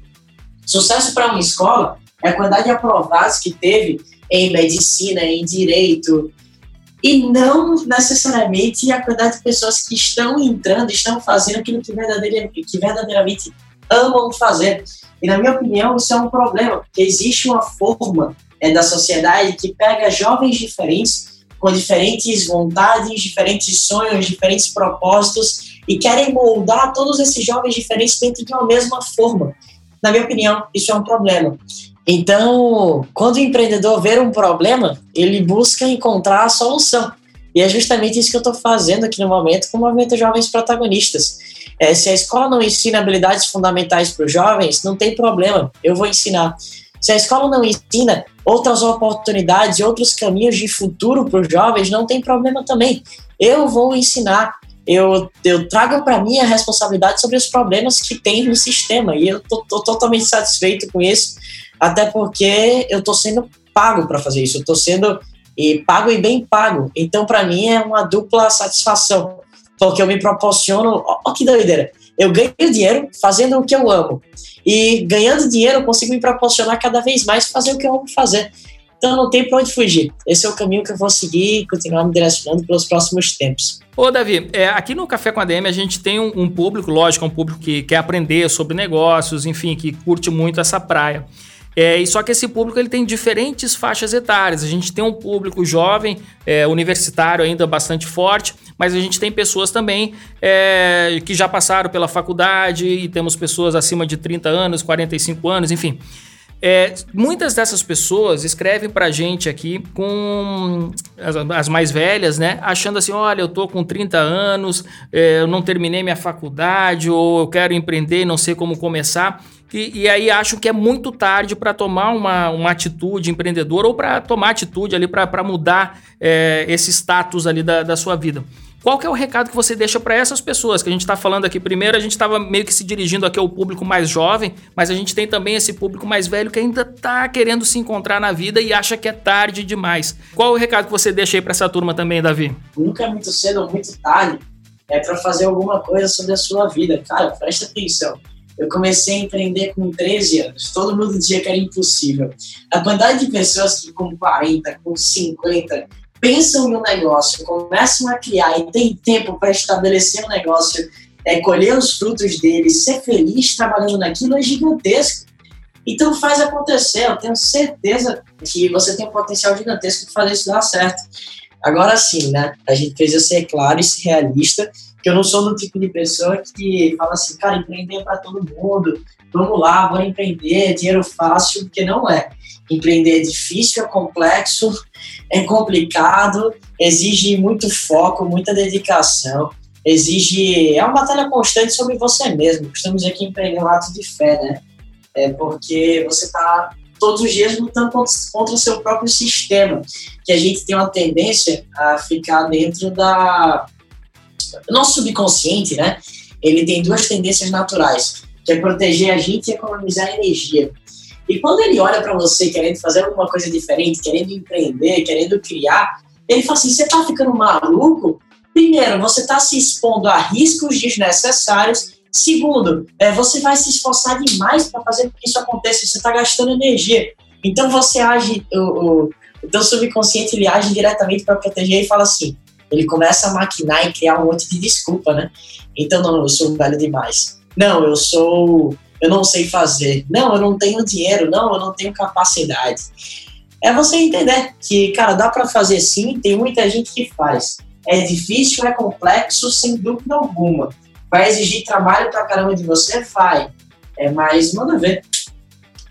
Sucesso para uma escola é a quantidade de aprovados que teve em medicina, em direito, e não necessariamente a quantidade de pessoas que estão entrando, estão fazendo aquilo que verdadeiramente, que verdadeiramente amam fazer. E, na minha opinião, isso é um problema, porque existe uma forma é, da sociedade que pega jovens diferentes, com diferentes vontades, diferentes sonhos, diferentes propósitos, e querem moldar todos esses jovens diferentes dentro de uma mesma forma. Na minha opinião, isso é um problema. Então, quando o empreendedor vê um problema, ele busca encontrar a solução. E é justamente isso que eu estou fazendo aqui no momento com o Movimento Jovens Protagonistas. É, se a escola não ensina habilidades fundamentais para os jovens, não tem problema, eu vou ensinar. Se a escola não ensina outras oportunidades, outros caminhos de futuro para os jovens, não tem problema também. Eu vou ensinar eu, eu trago para mim a responsabilidade sobre os problemas que tem no sistema. E eu tô, totalmente satisfeito com isso, até porque eu tô sendo pago para fazer isso. Eu tô sendo e pago e bem pago. Então, para mim, é uma dupla satisfação, porque eu me proporciono. Ó, que doideira! Eu ganho dinheiro fazendo o que eu amo. E ganhando dinheiro, eu consigo me proporcionar cada vez mais fazer o que eu amo fazer. Então não tem para onde fugir. Esse é o caminho que eu vou seguir e continuar me direcionando pelos próximos tempos. Ô, Davi, é, aqui no Café com a DM a gente tem um, um público, lógico, um público que quer aprender sobre negócios, enfim, que curte muito essa praia. É, e só que esse público ele tem diferentes faixas etárias. A gente tem um público jovem, é, universitário ainda bastante forte, mas a gente tem pessoas também é, que já passaram pela faculdade e temos pessoas acima de 30 anos, 45 anos, enfim. É, muitas dessas pessoas escrevem pra gente aqui com as, as, mais velhas, né? Achando assim: olha, eu tô com 30 anos, é, eu não terminei minha faculdade, ou eu quero empreender, não sei como começar. E, e aí acham que é muito tarde para tomar uma, uma atitude empreendedora ou para tomar atitude ali para mudar é, esse status ali da, da sua vida. Qual que é o recado que você deixa para essas pessoas que a gente está falando aqui? Primeiro, a gente estava meio que se dirigindo aqui ao público mais jovem, mas a gente tem também esse público mais velho que ainda está querendo se encontrar na vida e acha que é tarde demais. Qual o recado que você deixa aí para essa turma também, Davi? Nunca é muito cedo ou muito tarde é para fazer alguma coisa sobre a sua vida. Cara, presta atenção. Eu comecei a empreender com 13 anos. Todo mundo dizia que era impossível. A quantidade de pessoas que com 40, com 50, pensam no negócio, começam a criar e tem tempo para estabelecer um negócio, é, colher os frutos dele, ser feliz trabalhando naquilo é gigantesco. Então faz acontecer, eu tenho certeza que você tem um potencial gigantesco de fazer isso dar certo. Agora sim, né? A gente precisa ser claro e ser realista, que eu não sou do tipo de pessoa que fala assim, cara, empreender é para todo mundo, vamos lá, bora empreender, dinheiro fácil, porque não é. Empreender é difícil, é complexo, é complicado, exige muito foco, muita dedicação, exige. É uma batalha constante sobre você mesmo. Estamos aqui empreender um ato de fé, né? É porque você está todos os dias lutando contra o seu próprio sistema, que a gente tem uma tendência a ficar dentro da. Nosso subconsciente, né? Ele tem duas tendências naturais, que é proteger a gente e economizar energia. E quando ele olha para você querendo fazer alguma coisa diferente, querendo empreender, querendo criar, ele fala assim: você está ficando maluco? Primeiro, você está se expondo a riscos desnecessários. Segundo, é, você vai se esforçar demais para fazer com que isso aconteça. Você está gastando energia. Então você age, o, o, o teu subconsciente ele age diretamente para proteger e fala assim. Ele começa a maquinar e criar um monte de desculpa, né? Então, não, eu sou velho demais. Não, eu sou eu não sei fazer, não, eu não tenho dinheiro, não, eu não tenho capacidade. É você entender que, cara, dá para fazer sim, tem muita gente que faz. É difícil, é complexo, sem dúvida alguma. Vai exigir trabalho pra caramba de você? Vai. É, mas manda ver.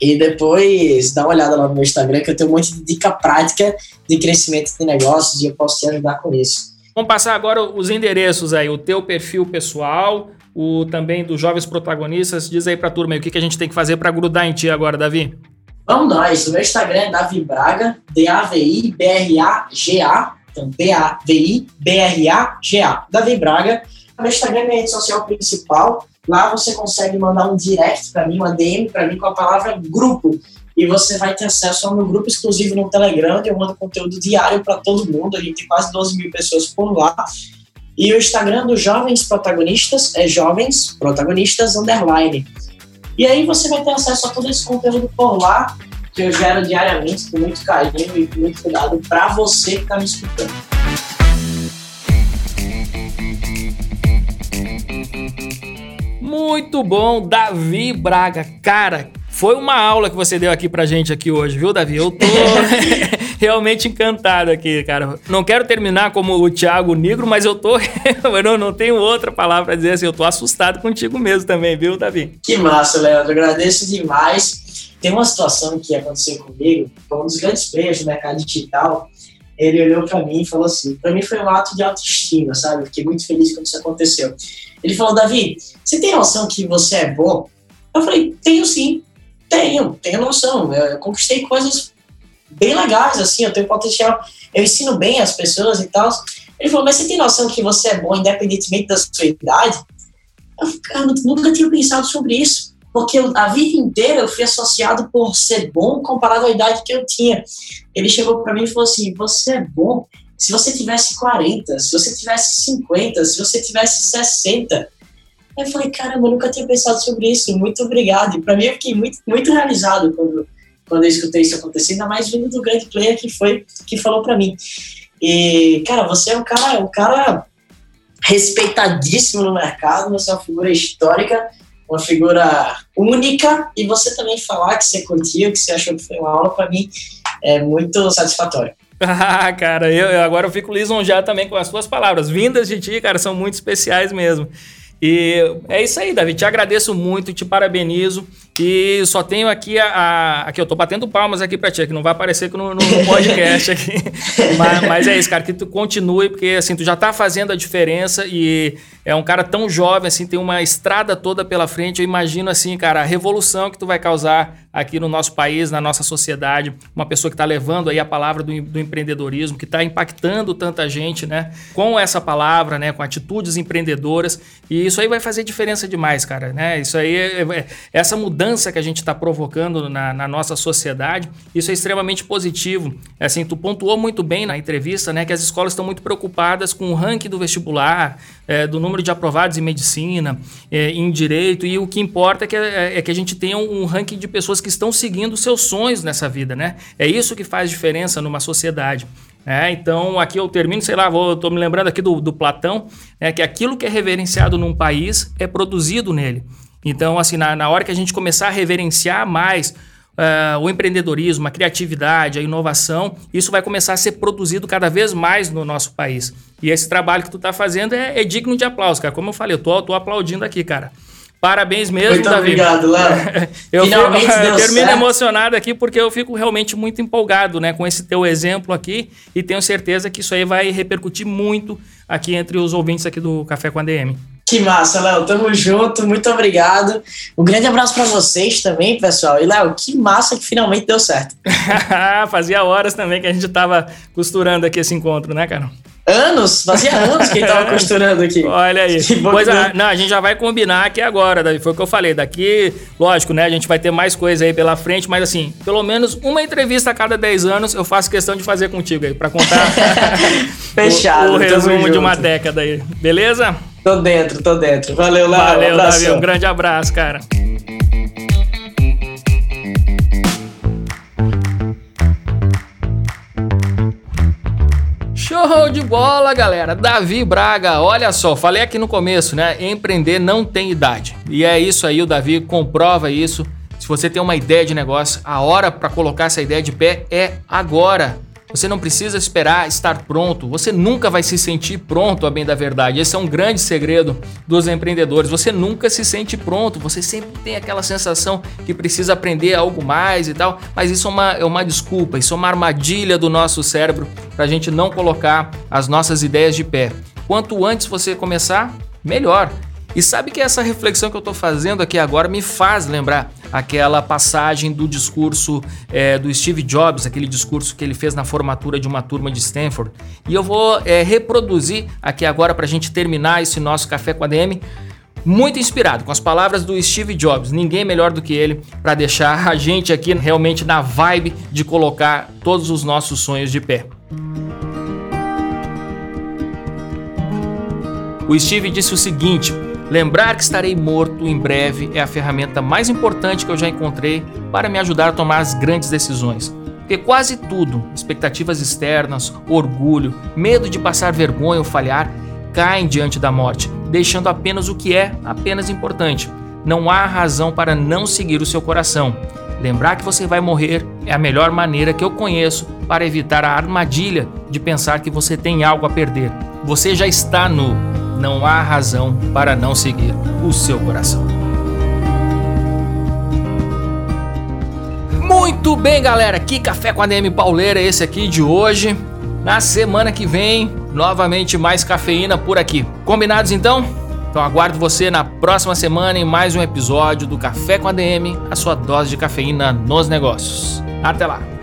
E depois dá uma olhada lá no meu Instagram, que eu tenho um monte de dica prática de crescimento de negócios e eu posso te ajudar com isso. Vamos passar agora os endereços aí, o teu perfil pessoal, o também dos jovens protagonistas. Diz aí pra turma aí, o que, que a gente tem que fazer para grudar em ti agora, Davi. Vamos nós. O meu Instagram é Davi Braga, D-A-V-I-B-R-A-G-A. Então, D-A-V-I-B-R-A-G-A. Davi Braga. O meu Instagram é minha rede social principal. Lá você consegue mandar um direct para mim, uma DM para mim com a palavra grupo. E você vai ter acesso ao meu grupo exclusivo no Telegram, onde eu mando conteúdo diário para todo mundo. A gente tem quase 12 mil pessoas por lá. E o Instagram dos Jovens Protagonistas é Jovens Protagonistas Underline. E aí você vai ter acesso a todo esse conteúdo por lá, que eu gero diariamente com muito carinho e com muito cuidado para você que está me escutando. Muito bom, Davi Braga. Cara, foi uma aula que você deu aqui pra gente aqui hoje, viu, Davi? Eu tô <laughs> realmente encantado aqui, cara. Não quero terminar como o Thiago Negro, mas eu tô. <laughs> eu não, não tenho outra palavra pra dizer assim. Eu tô assustado contigo mesmo também, viu, Davi? Que massa, Leandro. Agradeço demais. Tem uma situação que aconteceu comigo, foi um dos grandes players do mercado digital. Ele olhou para mim e falou assim: para mim foi um ato de autoestima, sabe? fiquei muito feliz quando isso aconteceu. Ele falou: Davi, você tem noção que você é bom? Eu falei: tenho sim. Tenho, tenho noção. Eu conquistei coisas bem legais, assim, eu tenho potencial. Eu ensino bem as pessoas e tal. Ele falou, mas você tem noção que você é bom independentemente da sua idade? Eu, nunca tinha pensado sobre isso. Porque a vida inteira eu fui associado por ser bom comparado à idade que eu tinha. Ele chegou para mim e falou assim: Você é bom se você tivesse 40, se você tivesse 50, se você tivesse 60. Aí eu falei, caramba, eu nunca tinha pensado sobre isso, muito obrigado. E para mim eu fiquei muito, muito realizado quando, quando eu escutei isso acontecer, ainda mais vindo do grande player que foi, que falou para mim. E, cara, você é um cara, um cara respeitadíssimo no mercado, você é uma figura histórica, uma figura única, e você também falar que você curtiu, que você achou que foi uma aula, para mim é muito satisfatório. Ah, <laughs> cara, eu, agora eu fico lisonjeado também com as suas palavras. Vindas de ti, cara, são muito especiais mesmo. E é isso aí, Davi. Te agradeço muito, te parabenizo. E só tenho aqui a. a aqui, eu tô batendo palmas aqui pra ti, que não vai aparecer no, no podcast aqui. <laughs> mas, mas, é isso, cara, que tu continue, porque assim, tu já tá fazendo a diferença e é um cara tão jovem, assim, tem uma estrada toda pela frente. Eu imagino, assim, cara, a revolução que tu vai causar aqui no nosso país, na nossa sociedade. Uma pessoa que tá levando aí a palavra do, do empreendedorismo, que tá impactando tanta gente, né? Com essa palavra, né? Com atitudes empreendedoras. E isso aí vai fazer diferença demais, cara, né? Isso aí, é, é, essa mudança que a gente está provocando na, na, nossa sociedade, isso é extremamente positivo. É assim, tu pontuou muito bem na entrevista, né, que as escolas estão muito preocupadas com o ranking do vestibular, é, do número de aprovados em medicina, é, em direito, e o que importa é que, é, é que a gente tenha um ranking de pessoas que estão seguindo seus sonhos nessa vida, né? É isso que faz diferença numa sociedade. É, então, aqui eu termino, sei lá, estou me lembrando aqui do, do Platão, é, que aquilo que é reverenciado num país é produzido nele. Então, assim, na, na hora que a gente começar a reverenciar mais uh, o empreendedorismo, a criatividade, a inovação, isso vai começar a ser produzido cada vez mais no nosso país. E esse trabalho que tu está fazendo é, é, digno de aplauso, cara. Como eu falei, eu tô aplaudindo aqui, cara. Parabéns mesmo, muito Davi. obrigado, Léo. <laughs> eu, Finalmente fico, <laughs> eu termino certo. emocionado aqui porque eu fico realmente muito empolgado né, com esse teu exemplo aqui e tenho certeza que isso aí vai repercutir muito aqui entre os ouvintes aqui do Café com a DM. Que massa, Léo. Tamo junto, muito obrigado. Um grande abraço para vocês também, pessoal. E, Léo, que massa que finalmente deu certo. <laughs> Fazia horas também que a gente tava costurando aqui esse encontro, né, cara? Anos? Fazia anos que gente tava <laughs> costurando aqui. Olha aí. Pois a, não, a gente já vai combinar aqui agora, Davi. Foi o que eu falei. Daqui, lógico, né? A gente vai ter mais coisa aí pela frente, mas assim, pelo menos uma entrevista a cada 10 anos eu faço questão de fazer contigo aí, para contar <laughs> Fechado, o, o resumo de uma década aí. Beleza? Tô dentro, tô dentro. Valeu, Léo. Valeu, um Davi. Um grande abraço, cara. Show de bola, galera. Davi Braga, olha só, falei aqui no começo, né? Empreender não tem idade. E é isso aí, o Davi comprova isso. Se você tem uma ideia de negócio, a hora para colocar essa ideia de pé é agora. Você não precisa esperar estar pronto. Você nunca vai se sentir pronto, a bem da verdade. Esse é um grande segredo dos empreendedores. Você nunca se sente pronto. Você sempre tem aquela sensação que precisa aprender algo mais e tal. Mas isso é uma, é uma desculpa, isso é uma armadilha do nosso cérebro para a gente não colocar as nossas ideias de pé. Quanto antes você começar, melhor. E sabe que essa reflexão que eu estou fazendo aqui agora me faz lembrar aquela passagem do discurso é, do Steve Jobs, aquele discurso que ele fez na formatura de uma turma de Stanford. E eu vou é, reproduzir aqui agora para a gente terminar esse nosso café com a DM muito inspirado com as palavras do Steve Jobs. Ninguém melhor do que ele para deixar a gente aqui realmente na vibe de colocar todos os nossos sonhos de pé. O Steve disse o seguinte: Lembrar que estarei morto em breve é a ferramenta mais importante que eu já encontrei para me ajudar a tomar as grandes decisões. Porque quase tudo, expectativas externas, orgulho, medo de passar vergonha ou falhar, caem diante da morte, deixando apenas o que é apenas importante. Não há razão para não seguir o seu coração. Lembrar que você vai morrer é a melhor maneira que eu conheço para evitar a armadilha de pensar que você tem algo a perder. Você já está nu não há razão para não seguir o seu coração. Muito bem, galera. Que café com a DM Pauleira esse aqui de hoje. Na semana que vem, novamente mais cafeína por aqui. Combinados então? Então aguardo você na próxima semana em mais um episódio do Café com a DM, a sua dose de cafeína nos negócios. Até lá.